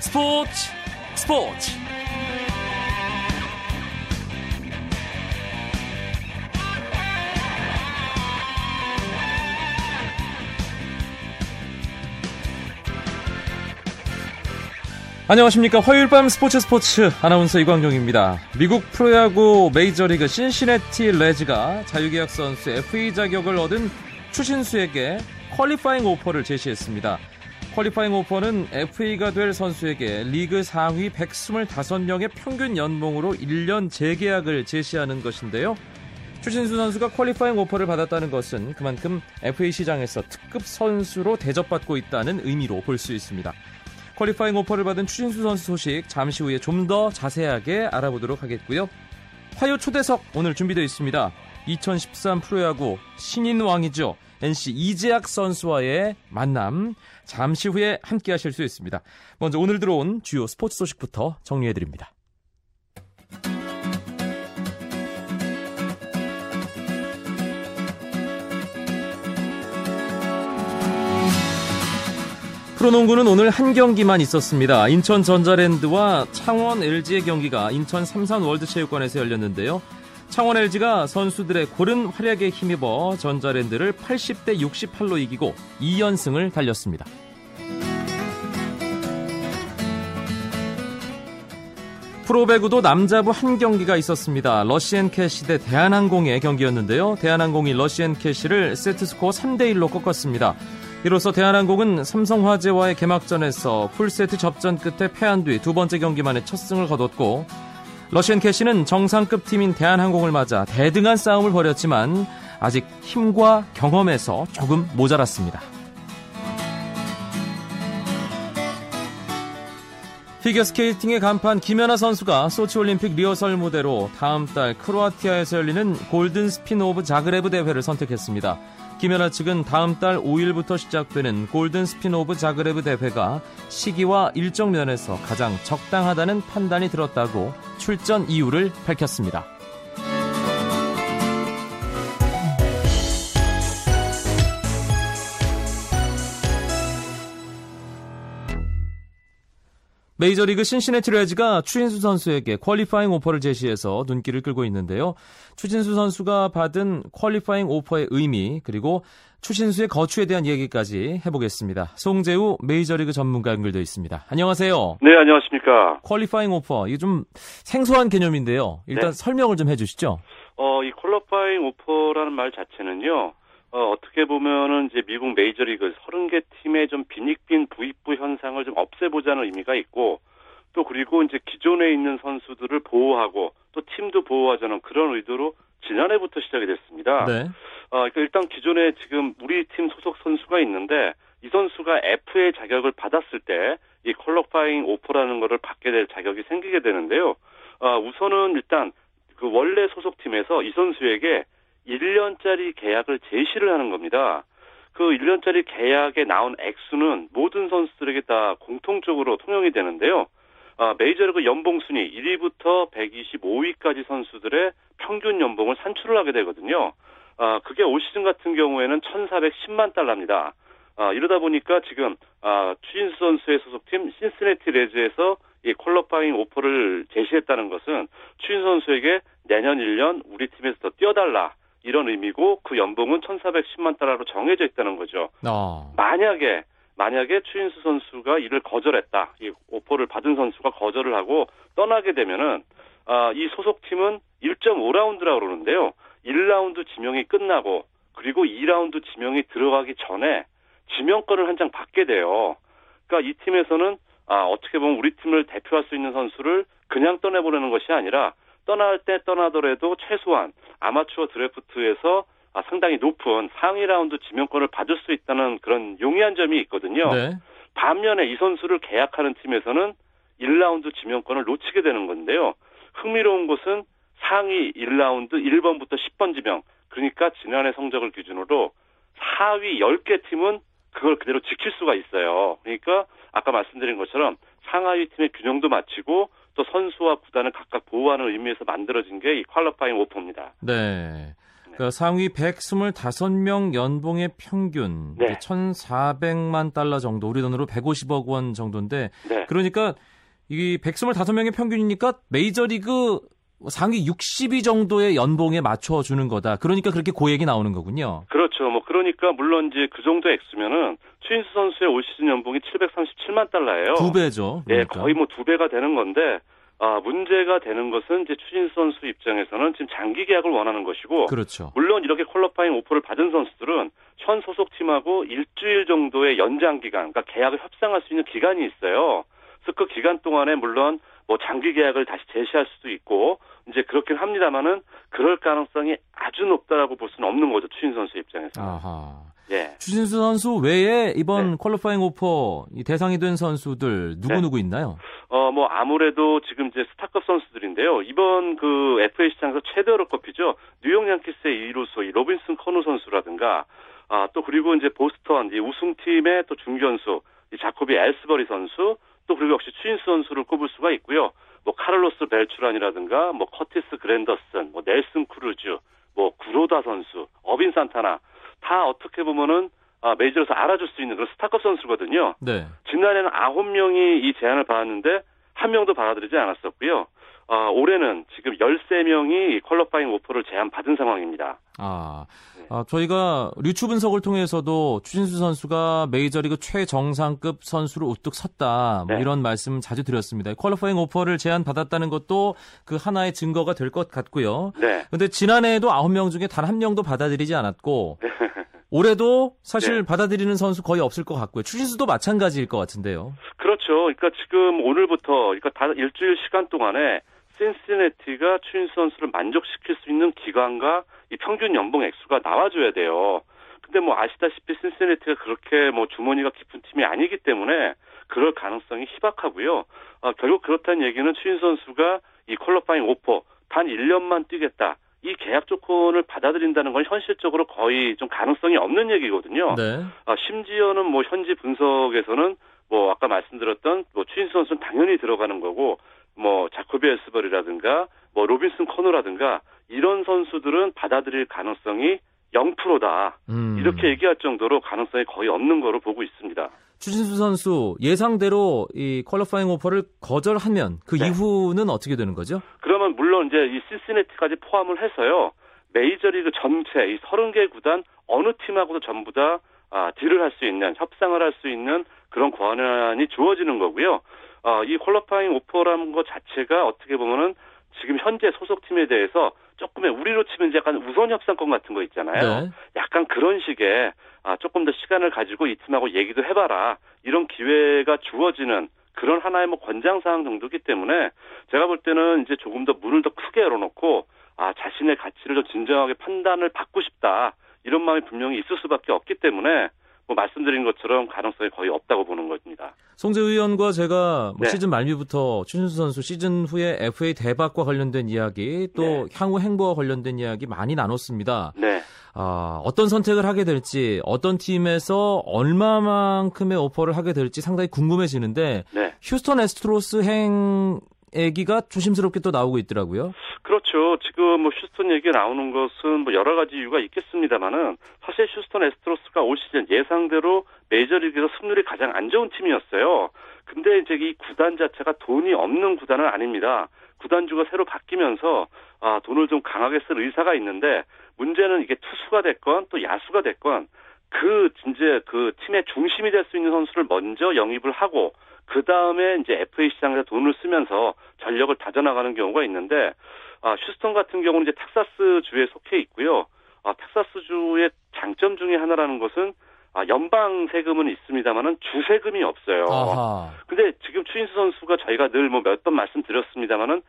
스포츠 스포츠 안녕하십니까 화요일 밤 스포츠 스포츠 아나운서 이광용입니다. 미국 프로야구 메이저리그 신시내티 레즈가 자유계약 선수 FA 자격을 얻은 추신수에게 qualifying offer를 제시했습니다. Qualifying offer는 FA가 될 선수에게 리그 상위 125명의 평균 연봉으로 1년 재계약을 제시하는 것인데요. 추신수 선수가 qualifying offer를 받았다는 것은 그만큼 FA 시장에서 특급 선수로 대접받고 있다는 의미로 볼 수 있습니다. Qualifying offer를 받은 추신수 선수 소식 잠시 후에 좀 더 자세하게 알아보도록 하겠고요. 화요 초대석 오늘 준비되어 있습니다. 2013 프로야구 신인왕이죠. NC 이재학 선수와의 만남 잠시 후에 함께 하실 수 있습니다. 먼저 오늘 들어온 주요 스포츠 소식부터 정리해 드립니다. 프로농구는 오늘 한 경기만 있었습니다. 인천 전자랜드와 창원 LG의 경기가 인천 삼산 월드체육관에서 열렸는데요. 창원 LG가 선수들의 고른 활약에 힘입어 전자랜드를 80대 68로 이기고 2연승을 달렸습니다. 프로배구도 남자부 한 경기가 있었습니다. 러시앤캐시 대 대한항공의 경기였는데요. 대한항공이 러시앤캐시를 세트스코어 3대1로 꺾었습니다. 이로써 대한항공은 삼성화재와의 개막전에서 풀세트 접전 끝에 패한 뒤 두 번째 경기만에 첫 승을 거뒀고 러시앤캐시는 정상급 팀인 대한항공을 맞아 대등한 싸움을 벌였지만 아직 힘과 경험에서 조금 모자랐습니다. 피겨스케이팅의 간판 김연아 선수가 소치올림픽 리허설 무대로 다음 달 크로아티아에서 열리는 골든 스핀 오브 자그레브 대회를 선택했습니다. 김연아 측은 다음 달 5일부터 시작되는 골든 스핀 오브 자그레브 대회가 시기와 일정 면에서 가장 적당하다는 판단이 들었다고 출전 이유를 밝혔습니다. 메이저리그 신시내티 레즈가 추신수 선수에게 퀄리파잉 오퍼를 제시해서 눈길을 끌고 있는데요. 추신수 선수가 받은 퀄리파잉 오퍼의 의미 그리고 추신수의 거취에 대한 얘기까지 해보겠습니다. 송재우 메이저리그 전문가 연결되어 있습니다. 안녕하세요. 네, 안녕하십니까. 퀄리파잉 오퍼 이게 좀 생소한 개념인데요. 일단 네. 설명을 좀 해주시죠. 어, 이 퀄리파잉 오퍼라는 말 자체는요. 어, 어떻게 보면은 이제 미국 메이저리그 30개 팀의 좀 빈익빈 부익부 현상을 좀 없애보자는 의미가 있고 또 그리고 이제 기존에 있는 선수들을 보호하고 또 팀도 보호하자는 그런 의도로 지난해부터 시작이 됐습니다. 네. 어, 그러니까 일단 기존에 지금 우리 팀 소속 선수가 있는데 이 선수가 FA 자격을 받았을 때 이 컬러파잉 오퍼라는 거를 받게 될 자격이 생기게 되는데요. 어, 우선은 일단 그 원래 소속팀에서 이 선수에게 1년짜리 계약을 제시를 하는 겁니다. 그 1년짜리 계약에 나온 액수는 모든 선수들에게 다 공통적으로 통용이 되는데요. 아, 메이저리그 연봉 순위 1위부터 125위까지 선수들의 평균 연봉을 산출을 하게 되거든요. 아, 그게 올 시즌 같은 경우에는 1,410만 달러입니다. 아, 이러다 보니까 지금 아, 추진수 선수의 소속팀 신스네티 레즈에서 이 퀄러파잉 오퍼를 제시했다는 것은 추진 선수에게 내년 1년 우리 팀에서 더 뛰어달라 이런 의미고 그 연봉은 1,410만 달러로 정해져 있다는 거죠. 어. 만약에 만약에 추인수 선수가 이를 거절했다. 이 오퍼를 받은 선수가 거절을 하고 떠나게 되면은 아, 이 소속팀은 1.5라운드라고 그러는데요. 1라운드 지명이 끝나고 그리고 2라운드 지명이 들어가기 전에 지명권을 한 장 받게 돼요. 그러니까 이 팀에서는 아, 어떻게 보면 우리 팀을 대표할 수 있는 선수를 그냥 떠내보내는 것이 아니라 떠날 때 떠나더라도 최소한 아마추어 드래프트에서 아, 상당히 높은 상위 라운드 지명권을 받을 수 있다는 그런 용이한 점이 있거든요. 네. 반면에 이 선수를 계약하는 팀에서는 1라운드 지명권을 놓치게 되는 건데요. 흥미로운 것은 상위 1라운드 1번부터 10번 지명, 그러니까 지난해 성적을 기준으로 4위 10개 팀은 그걸 그대로 지킬 수가 있어요. 그러니까 아까 말씀드린 것처럼 상하위 팀의 균형도 맞추고 또 선수와 구단을 각각 보호하는 의미에서 만들어진 게 이 퀄러파잉 오퍼입니다. 네. 그러니까 상위 125명 연봉의 평균 네. 1,400만 달러 정도, 우리 돈으로 150억 원 정도인데 네. 그러니까 이 125명의 평균이니까 메이저리그 상위 60위 정도의 연봉에 맞춰 주는 거다. 그러니까 그렇게 고액이 나오는 거군요. 그렇죠. 뭐 그러니까 물론 이제 그 정도 액수면은 추인수 선수의 올 시즌 연봉이 737만 달러예요. 두 배죠. 예, 그러니까. 거의 뭐 두 배가 되는 건데 아, 문제가 되는 것은 이제 추진수 선수 입장에서는 지금 장기 계약을 원하는 것이고 그렇죠. 물론 이렇게 퀄러파잉 오퍼를 받은 선수들은 현 소속 팀하고 일주일 정도의 연장 기간, 그러니까 계약을 협상할 수 있는 기간이 있어요. 그래서 그 기간 동안에 물론 뭐 장기 계약을 다시 제시할 수도 있고 이제 그렇긴 합니다만은 그럴 가능성이 아주 높다라고 볼 수는 없는 거죠 추신수 선수 입장에서. 아하. 예. 추신수 선수 외에 이번 네. Qualifying offer 이 대상이 된 선수들 누구 네. 누구 있나요? 어, 뭐, 아무래도 지금 이제 스타급 선수들인데요. 이번 그 FA 시장에서 최대어로 꼽히죠. 뉴욕 양키스의 2루수, 이 로빈슨 카누 선수라든가, 아, 또 그리고 이제 보스턴, 이 우승팀의 또 중견수, 이 자코비 엘스버리 선수, 또 그리고 역시 추신수 선수를 꼽을 수가 있고요. 뭐, 카를로스 벨트란이라든가, 뭐, 커티스 그랜더슨, 뭐, 넬슨 크루즈, 뭐, 구로다 선수, 어빈 산타나, 다 어떻게 보면은, 아, 메이저에서 알아줄 수 있는 그런 스타급 선수거든요. 네. 지난해는 아홉 명이 이 제안을 받았는데 한 명도 받아들이지 않았었고요. 아, 올해는 지금 13명이 qualifying offer를 제안받은 상황입니다. 아, 네. 아, 저희가 류추 분석을 통해서도 추신수 선수가 메이저리그 최정상급 선수로 우뚝 섰다. 뭐 네. 이런 말씀 자주 드렸습니다. 퀄리파잉 오퍼를 제안 받았다는 것도 그 하나의 증거가 될 것 같고요. 네. 근데 지난해에도 아홉 명 중에 단 한 명도 받아들이지 않았고 올해도 사실 네. 받아들이는 선수 거의 없을 것 같고요. 추신수도 마찬가지일 것 같은데요. 그렇죠. 그러니까 지금 오늘부터 그러니까 다 일주일 시간 동안에 신시내티가 추인수 선수를 만족시킬 수 있는 기간과 이 평균 연봉 액수가 나와줘야 돼요. 근데 뭐 아시다시피 신시내티가 그렇게 뭐 주머니가 깊은 팀이 아니기 때문에 그럴 가능성이 희박하고요. 아, 결국 그렇다는 얘기는 추인수 선수가 이 퀄러파잉 오퍼 단 1년만 뛰겠다. 이 계약 조건을 받아들인다는 건 현실적으로 거의 좀 가능성이 없는 얘기거든요. 네. 아, 심지어는 뭐 현지 분석에서는 뭐 아까 말씀드렸던 뭐 추신수 선수는 당연히 들어가는 거고 뭐 자코비 엘스버리라든가 뭐 로빈슨 카누라든가 이런 선수들은 받아들일 가능성이 0%다. 음. 이렇게 얘기할 정도로 가능성이 거의 없는 거로 보고 있습니다. 추신수 선수 예상대로 이 qualifying offer를 거절하면 그 네. 이후는 어떻게 되는 거죠? 그러면 물론 이제 이 신시내티까지 포함을 해서요. 메이저리그 전체 이 30개 구단 어느 팀하고도 전부 다 아, 딜을 할 수 있는 협상을 할 수 있는 그런 권한이 주어지는 거고요. 아, 이 퀄러파잉 오퍼라는 것 자체가 어떻게 보면은 지금 현재 소속팀에 대해서 조금의 우리로 치면 약간 우선 협상권 같은 거 있잖아요. 네. 약간 그런 식의 아, 조금 더 시간을 가지고 이 팀하고 얘기도 해봐라 이런 기회가 주어지는 그런 하나의 뭐 권장 사항 정도기 때문에 제가 볼 때는 이제 조금 더 문을 더 크게 열어놓고 아 자신의 가치를 좀 진정하게 판단을 받고 싶다 이런 마음이 분명히 있을 수밖에 없기 때문에 뭐 말씀드린 것처럼 가능성이 거의 없다고 보는 겁니다. 송재 의원과 제가 뭐 네. 시즌 말미부터 추신수 선수 시즌 후에 FA 대박과 관련된 이야기 또 네. 향후 행보와 관련된 이야기 많이 나눴습니다. 네, 아, 어떤 선택을 하게 될지 어떤 팀에서 얼마만큼의 오퍼를 하게 될지 상당히 궁금해지는데 네. 휴스턴 에스트로스 행 얘기가 조심스럽게 또 나오고 있더라고요. 그렇죠. 지금 뭐 휴스턴 얘기 나오는 것은 뭐 여러 가지 이유가 있겠습니다만은 사실 휴스턴 에스트로스가 올 시즌 예상대로 메이저리그에서 승률이 가장 안 좋은 팀이었어요. 근데 이제 이 구단 자체가 돈이 없는 구단은 아닙니다. 구단주가 새로 바뀌면서 아, 돈을 좀 강하게 쓸 의사가 있는데 문제는 이게 투수가 됐건 또 야수가 됐건 그 이제 그 팀의 중심이 될 수 있는 선수를 먼저 영입을 하고 그 다음에 이제 FA 시장에서 돈을 쓰면서 전력을 다져나가는 경우가 있는데 아, 휴스턴 같은 경우는 이제 텍사스 주에 속해 있고요. 아, 텍사스 주의 장점 중에 하나라는 것은 아, 연방 세금은 있습니다만은 주세금이 없어요. 아하. 근데 지금 추인수 선수가 저희가 늘 뭐 몇 번 말씀드렸습니다만은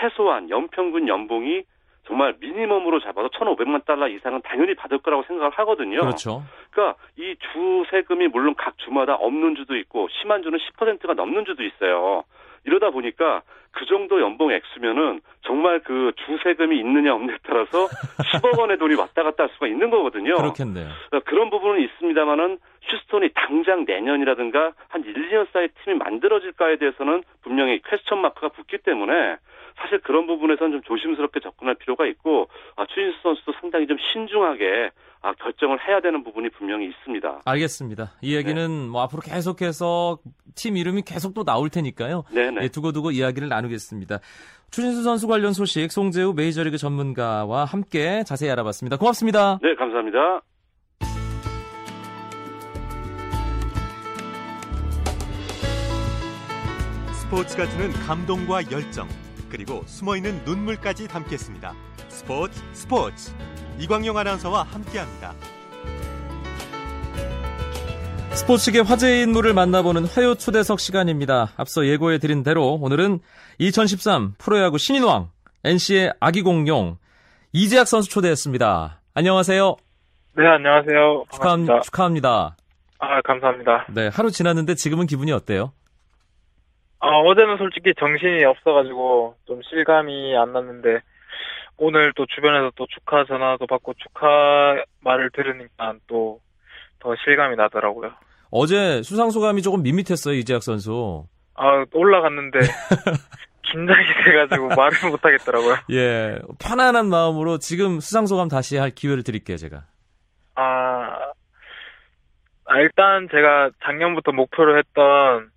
최소한 연평균 연봉이 정말 미니멈으로 잡아도 1,500만 달러 이상은 당연히 받을 거라고 생각을 하거든요. 그렇죠. 그러니까 이 주 세금이 물론 각 주마다 없는 주도 있고 심한 주는 10%가 넘는 주도 있어요. 이러다 보니까 그 정도 연봉 액수면은 정말 그 주 세금이 있느냐 없느냐에 따라서 10억 원의 돈이 왔다 갔다 할 수가 있는 거거든요. 그렇겠네요. 어, 그런 부분은 있습니다만은 휴스턴이 당장 내년이라든가 한 1, 2년 사이 팀이 만들어질까에 대해서는 분명히 퀘스천 마크가 붙기 때문에 사실 그런 부분에서는 좀 조심스럽게 접근할 필요가 있고 아, 추신수 선수도 상당히 좀 신중하게 아, 결정을 해야 되는 부분이 분명히 있습니다. 알겠습니다. 이 얘기는 네. 뭐 앞으로 계속해서 팀 이름이 계속 또 나올 테니까요. 네네. 예, 두고두고 이야기를 나누겠습니다. 추신수 선수 관련 소식 송재우 메이저리그 전문가와 함께 자세히 알아봤습니다. 고맙습니다. 네, 감사합니다. 스포츠가 주는 감동과 열정 그리고 숨어있는 눈물까지 담겠습니다. 스포츠 스포츠 이광용 아나운서와 함께합니다. 스포츠계 화제의 인물을 만나보는 화요 초대석 시간입니다. 앞서 예고해드린 대로 오늘은 2013 프로야구 신인왕 NC의 아기 공룡 이재학 선수 초대했습니다. 안녕하세요. 네, 안녕하세요. 축하, 축하합니다. 아, 감사합니다. 네, 하루 지났는데 지금은 기분이 어때요? 아, 어제는 솔직히 정신이 없어가지고 좀 실감이 안 났는데 오늘 또 주변에서 또 축하 전화도 받고 축하 말을 들으니까 또 더 실감이 나더라고요. 어제 수상 소감이 조금 밋밋했어요 이재학 선수. 아 올라갔는데 긴장이 돼가지고 말을 못 하겠더라고요. 예, 편안한 마음으로 지금 수상 소감 다시 할 기회를 드릴게요 제가. 아, 아 일단 제가 작년부터 목표로 했던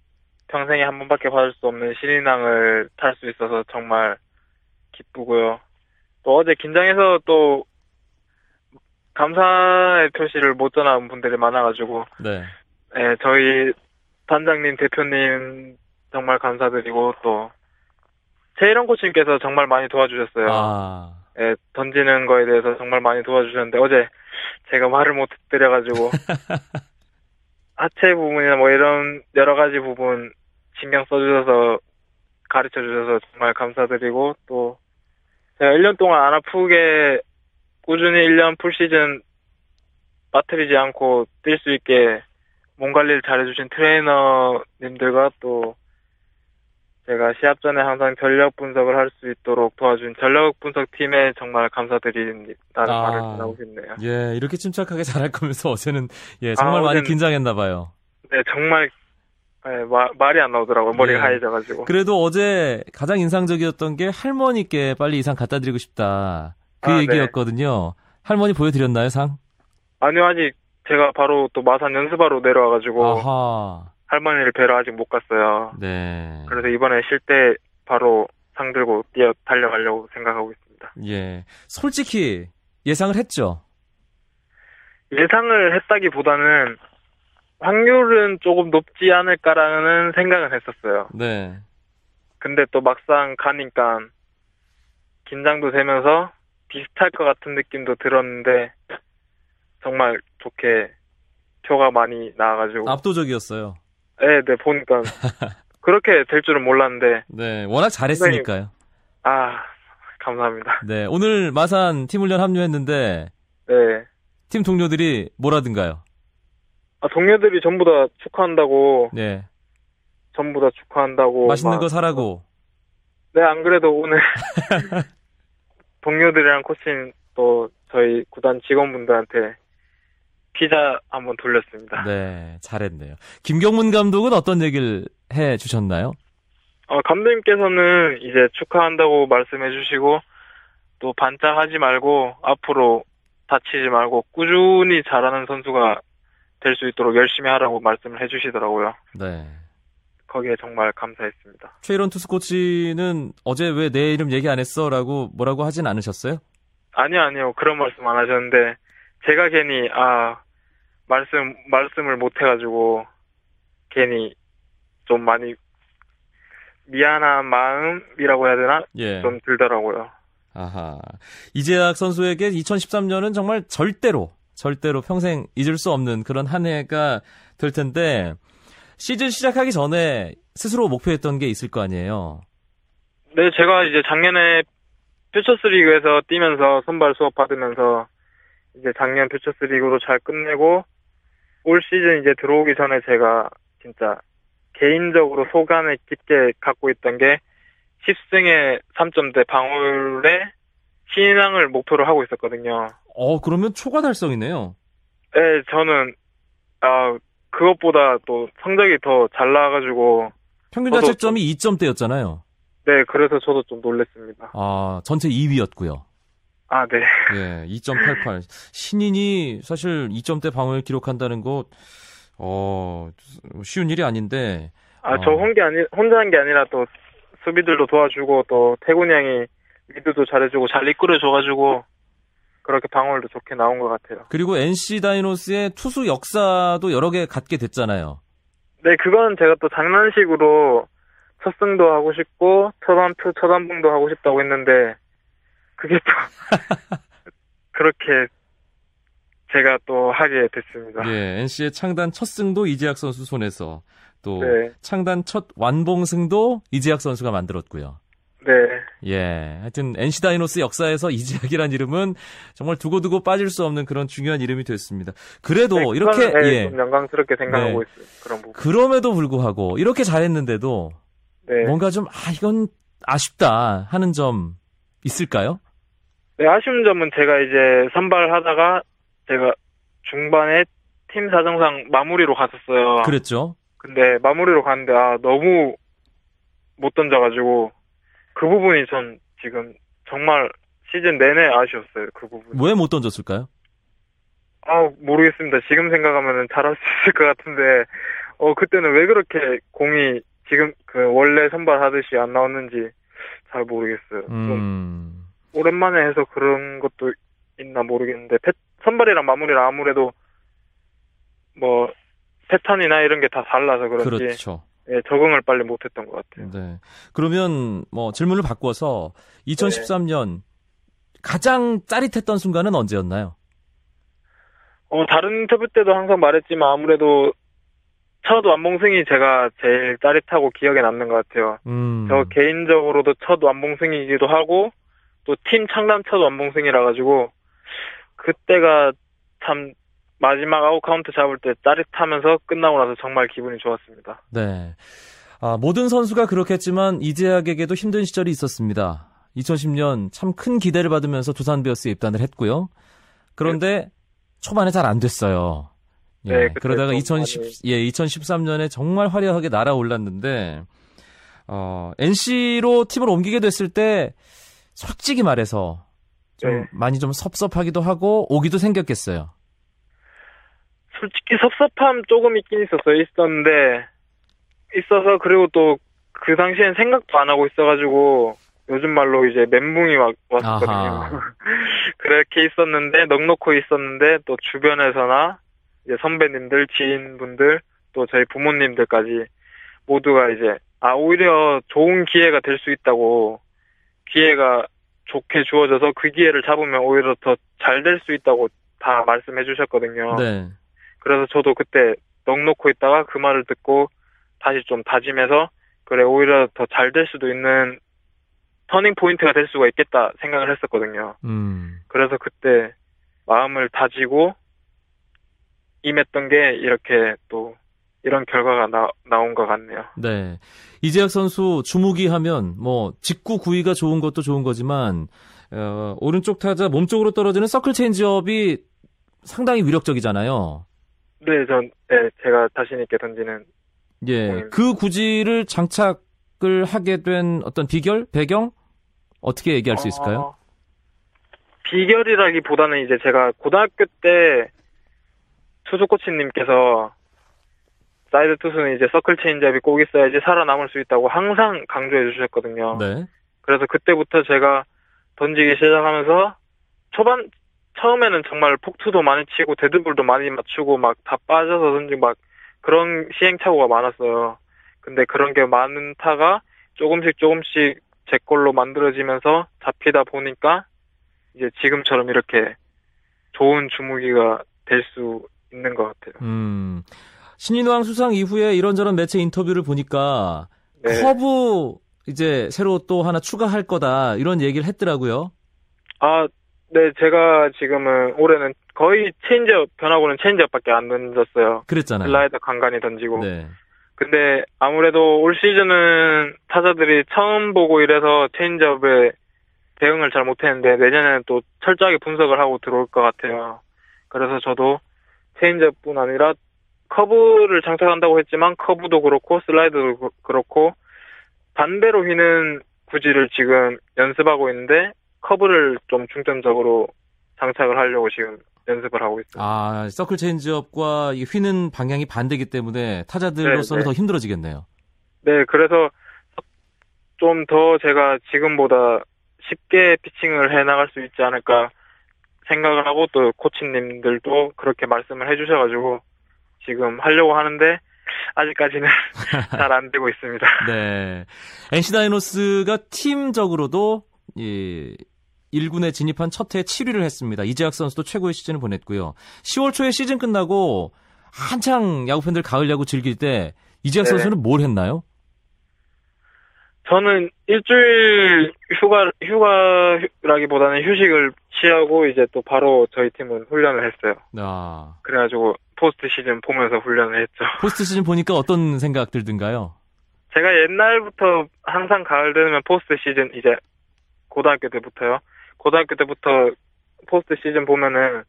평생에 한 번밖에 받을 수 없는 신인왕을 탈 수 있어서 정말 기쁘고요. 또 어제 긴장해서 또 감사의 표시를 못 전한 분들이 많아가지고 네. 네, 저희 단장님 대표님 정말 감사드리고 또 최일원 코치님께서 정말 많이 도와주셨어요. 아. 네, 던지는 거에 대해서 정말 많이 도와주셨는데 어제 제가 말을 못 드려가지고 하체 부분이나 뭐 이런 여러 가지 부분 신경 써주셔서 가르쳐 주셔서 정말 감사드리고 또 제가 1년 동안 안 아프게 꾸준히 1년 풀시즌 빠뜨리지 않고 뛸 수 있게 몸 관리를 잘해주신 트레이너님들과 또 제가 시합 전에 항상 전력 분석을 할 수 있도록 도와준 전력 분석 팀에 정말 감사드린다는 아, 말을 전하고 싶네요. 예, 이렇게 침착하게 잘할 거면서 어제는 예 정말 아, 많이 긴장했나 봐요. 네, 정말 네, 마, 말이 안 나오더라고요. 머리가 네. 하얘져가지고. 그래도 어제 가장 인상적이었던 게 할머니께 빨리 이상 갖다 드리고 싶다. 그 아, 네. 얘기였거든요. 네. 할머니 보여드렸나요, 상? 아니요, 아직 제가 바로 또 마산 연습하러 내려와가지고. 아하. 할머니를 뵈러 아직 못 갔어요. 네. 그래서 이번에 쉴 때 바로 상 들고 뛰어 달려가려고 생각하고 있습니다. 예. 솔직히 예상을 했죠? 예상을 했다기보다는 확률은 조금 높지 않을까라는 생각은 했었어요. 네. 근데 또 막상 가니까 긴장도 되면서 비슷할 것 같은 느낌도 들었는데 정말 좋게 표가 많이 나와가지고 압도적이었어요. 네, 네 보니까 그렇게 될 줄은 몰랐는데. 네, 워낙 잘했으니까요. 아, 감사합니다. 네, 오늘 마산 팀 훈련 합류했는데 네. 팀 동료들이 뭐라든가요? 아, 동료들이 전부 다 축하한다고. 네. 전부 다 축하한다고. 맛있는 막, 거 사라고. 네, 안 그래도 오늘 동료들이랑 코칭 또 저희 구단 직원분들한테 피자 한번 돌렸습니다. 네, 잘했네요. 김경문 감독은 어떤 얘기를 해 주셨나요? 어, 감독님께서는 이제 축하한다고 말씀해 주시고 또 반짝하지 말고 앞으로 다치지 말고 꾸준히 잘하는 선수가 될 수 있도록 열심히 하라고 말씀을 해 주시더라고요. 네. 거기에 정말 감사했습니다. 최일원 투수 코치는 어제 왜 내 이름 얘기 안 했어? 라고 뭐라고 하진 않으셨어요? 아니요, 아니요. 그런 말씀 안 하셨는데, 제가 괜히, 아, 말씀, 말씀을 못 해가지고, 괜히 좀 많이 미안한 마음이라고 해야 되나? 예. 좀 들더라고요. 아하. 이재학 선수에게 2013년은 정말 절대로, 절대로 평생 잊을 수 없는 그런 한 해가 될 텐데, 시즌 시작하기 전에 스스로 목표했던 게 있을 거 아니에요? 네, 제가 이제 작년에 퓨처스 리그에서 뛰면서 선발 수업 받으면서 이제 작년 퓨처스 리그로 잘 끝내고 올 시즌 이제 들어오기 전에 제가 진짜 개인적으로 소감을 깊게 갖고 있던 게 10승에 3점대 방울에 신인왕을 목표로 하고 있었거든요. 어, 그러면 초과 달성이네요. 네, 저는 아 그것보다 또 성적이 더 잘 나와가지고 평균 자책점이 2점대였잖아요. 네, 그래서 저도 좀 놀랬습니다. 아, 전체 2위였고요. 아, 네. 예, 2.88. 신인이 사실 2점대 방어를 기록한다는 거, 어, 쉬운 일이 아닌데, 아, 저 어. 혼자 아니, 혼자 한 게 아니라 또 수비들도 도와주고 또 태군이 형이 리드도 잘해주고 잘 이끌어줘가지고 그렇게 방어율도 좋게 나온 것 같아요. 그리고 NC 다이노스의 투수 역사도 여러 개 갖게 됐잖아요. 네, 그건 제가 또 장난식으로 첫 승도 하고 싶고 첫안표 첫안봉도 하고 싶다고 했는데 그게 또 그렇게 제가 또 하게 됐습니다. 예, NC의 창단 첫 승도 이재학 선수 손에서, 또, 네, 창단 첫 완봉승도 이재학 선수가 만들었고요. 네, 예. 하여튼 NC 다이노스 역사에서 이재학이란 이름은 정말 두고두고 빠질 수 없는 그런 중요한 이름이 됐습니다. 그래도 네, 이렇게 네, 예. 좀 영광스럽게 생각하고 네. 있어요. 그런 부분. 그럼에도 불구하고 이렇게 잘했는데도 네. 뭔가 좀 아 이건 아쉽다 하는 점 있을까요? 네, 아쉬운 점은 제가 이제 선발하다가 제가 중반에 팀 사정상 마무리로 갔었어요. 그랬죠. 근데 마무리로 갔는데 아 너무 못 던져가지고 그 부분이 전 지금 정말 시즌 내내 아쉬웠어요. 그 부분. 왜 못 던졌을까요? 아 모르겠습니다. 지금 생각하면은 잘할 수 있을 것 같은데 어 그때는 왜 그렇게 공이 지금 그 원래 선발하듯이 안 나왔는지 잘 모르겠어요. 좀 음. 오랜만에 해서 그런 것도 있나 모르겠는데 패- 선발이랑 마무리랑 아무래도 뭐 패턴이나 이런 게 다 달라서 그런지 그렇죠. 예, 적응을 빨리 못했던 것 같아요. 네. 그러면 뭐 질문을 바꿔서 2013년 가장 짜릿했던 순간은 언제였나요? 어 다른 인터뷰 때도 항상 말했지만 아무래도 첫 완봉승이 제가 제일 짜릿하고 기억에 남는 것 같아요. 음. 저 개인적으로도 첫 완봉승이기도 하고 또 팀 창단 첫 완봉승이라 가지고 그때가 참 마지막 아웃 카운트 잡을 때 짜릿하면서 끝나고 나서 정말 기분이 좋았습니다. 네. 아, 모든 선수가 그렇겠지만 이재학에게도 힘든 시절이 있었습니다. 2010년 참 큰 기대를 받으면서 두산 베어스에 입단을 했고요. 그런데 초반에 잘 안 됐어요. 예, 네, 그러다가 좀 2010, 많이- 예, 2013년에 정말 화려하게 날아올랐는데, 어, NC로 팀을 옮기게 됐을 때, 솔직히 말해서, 좀 네. 많이 좀 섭섭하기도 하고, 오기도 생겼겠어요. 솔직히 섭섭함 조금 있긴 있었어요. 있었는데 있어서 그리고 또 그 당시엔 생각도 안 하고 있어가지고 요즘 말로 이제 멘붕이 와, 왔었거든요. 아하. 그렇게 있었는데 넉넉히 있었는데 또 주변에서나 이제 선배님들, 지인분들 또 저희 부모님들까지 모두가 이제 아 오히려 좋은 기회가 될 수 있다고 기회가 좋게 주어져서 그 기회를 잡으면 오히려 더 잘 될 수 있다고 다 말씀해 주셨거든요. 네. 그래서 저도 그때 넉넉히 있다가 그 말을 듣고 다시 좀 다짐해서 그래 오히려 더 잘 될 수도 있는 터닝 포인트가 될 수가 있겠다 생각을 했었거든요. 음. 그래서 그때 마음을 다지고 임했던 게 이렇게 또 이런 결과가 나, 나온 것 같네요. 네. 이재학 선수 주무기 하면 뭐 직구 구위가 좋은 것도 좋은 거지만 어, 오른쪽 타자 몸쪽으로 떨어지는 서클 체인지업이 상당히 위력적이잖아요. 네, 전 네, 제가 자신 있게 던지는 예. 음. 그 구질을 장착을 하게 된 어떤 비결, 배경 어떻게 얘기할 수 있을까요? 어, 비결이라기보다는 이제 제가 고등학교 때 투수 코치님께서 사이드 투수는 이제 서클 체인지업이 꼭 있어야지 살아남을 수 있다고 항상 강조해 주셨거든요. 네. 그래서 그때부터 제가 던지기 시작하면서 초반 처음에는 정말 폭투도 많이 치고 데드볼도 많이 맞추고 막 다 빠져서 던지고 막 그런 시행착오가 많았어요. 근데 그런 게 많다가 조금씩 조금씩 제 걸로 만들어지면서 잡히다 보니까 이제 지금처럼 이렇게 좋은 주무기가 될 수 있는 것 같아요. 음. 신인왕 수상 이후에 이런저런 매체 인터뷰를 보니까 네. 커브 이제 새로 또 하나 추가할 거다 이런 얘기를 했더라고요. 아, 네, 제가 지금은 올해는 거의 체인지업, 변화구는 체인지업밖에 안 던졌어요. 그랬잖아요. 슬라이더 간간히 던지고. 네. 근데 아무래도 올 시즌은 타자들이 처음 보고 이래서 체인지업에 대응을 잘 못했는데 내년에는 또 철저하게 분석을 하고 들어올 것 같아요. 그래서 저도 체인지업뿐 아니라 커브를 장착한다고 했지만 커브도 그렇고 슬라이더도 그- 그렇고 반대로 휘는 구질을 지금 연습하고 있는데 커브를 좀 중점적으로 장착을 하려고 지금 연습을 하고 있어요. 아, 서클 체인지업과 이 휘는 방향이 반대기 때문에 타자들로서는 네, 네. 더 힘들어지겠네요. 네, 그래서 좀 더 제가 지금보다 쉽게 피칭을 해 나갈 수 있지 않을까 생각을 하고 또 코치님들도 그렇게 말씀을 해주셔가지고 지금 하려고 하는데 아직까지는 잘 안 되고 있습니다. 네. NC 다이노스가 팀적으로도 이 1군에 진입한 첫 해에 7위를 했습니다. 이재학 선수도 최고의 시즌을 보냈고요. 10월 초에 시즌 끝나고 한창 야구 팬들 가을 야구 즐길 때 이재학 네네. 선수는 뭘 했나요? 저는 일주일 휴가 휴가라기보다는 휴식을 취하고 이제 또 바로 저희 팀은 훈련을 했어요. 아, 그래가지고 포스트 시즌 보면서 훈련을 했죠. 포스트 시즌 보니까 어떤 생각들 든가요? 제가 옛날부터 항상 가을 되면 포스트 시즌 이제 고등학교 때부터요. 고등학교 때부터 포스트 시즌 보면은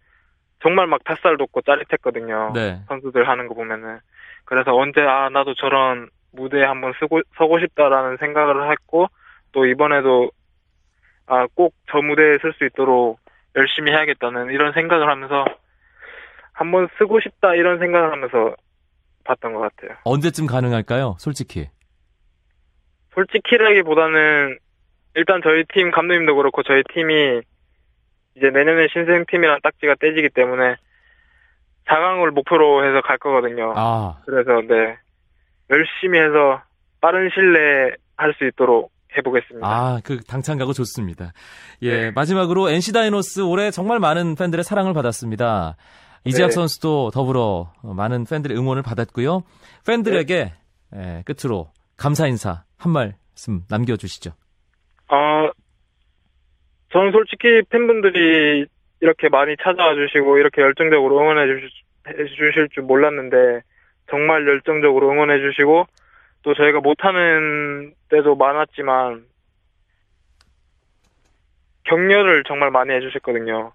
정말 막 닭살 돋고 짜릿했거든요. 네. 선수들 하는 거 보면은 그래서 언제 아 나도 저런 무대에 한번 쓰고 서고 싶다라는 생각을 했고 또 이번에도 아 꼭 저 무대에 쓸수 있도록 열심히 해야겠다는 이런 생각을 하면서 한번 쓰고 싶다 이런 생각을 하면서 봤던 것 같아요. 언제쯤 가능할까요? 솔직히. 솔직히라기보다는 일단 저희 팀 감독님도 그렇고 저희 팀이 이제 내년에 신생팀이랑 딱지가 떼지기 때문에 4강을 목표로 해서 갈 거거든요. 아, 그래서 네 열심히 해서 빠른 내에 할수 있도록 해보겠습니다. 아, 그 당찬 각오 좋습니다. 예, 네. 마지막으로 NC 다이노스 올해 정말 많은 팬들의 사랑을 받았습니다. 이재학 네. 선수도 더불어 많은 팬들의 응원을 받았고요. 팬들에게 예, 끝으로 감사 인사 한 말씀 남겨주시죠. 어, 저는 솔직히 팬분들이 이렇게 많이 찾아와 주시고 이렇게 열정적으로 응원해 주실, 해 주실 줄 몰랐는데 정말 열정적으로 응원해 주시고 또 저희가 못하는 때도 많았지만 격려를 정말 많이 해주셨거든요.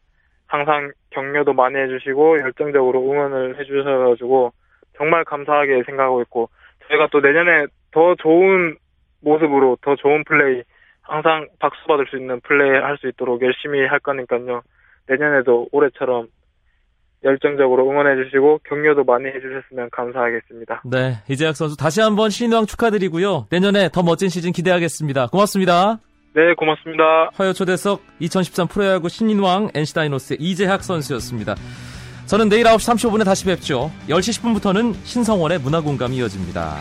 항상 격려도 많이 해주시고 열정적으로 응원을 해주셔가지고 정말 감사하게 생각하고 있고 저희가 또 내년에 더 좋은 모습으로 더 좋은 플레이 항상 박수 받을 수 있는 플레이 할 수 있도록 열심히 할 거니까요. 내년에도 올해처럼 열정적으로 응원해 주시고 격려도 많이 해 주셨으면 감사하겠습니다. 네, 이재학 선수 다시 한번 신인왕 축하드리고요. 내년에 더 멋진 시즌 기대하겠습니다. 고맙습니다. 네, 고맙습니다. 화요 초대석 2013 프로야구 신인왕 NC 다이노스의 이재학 선수였습니다. 저는 내일 9시 35분에 다시 뵙죠. 10시 10분부터는 신성원의 문화공감이 이어집니다.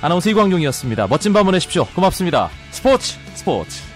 아나운서 이광용이었습니다. 멋진 밤 보내십시오. 고맙습니다. 스포츠 스포츠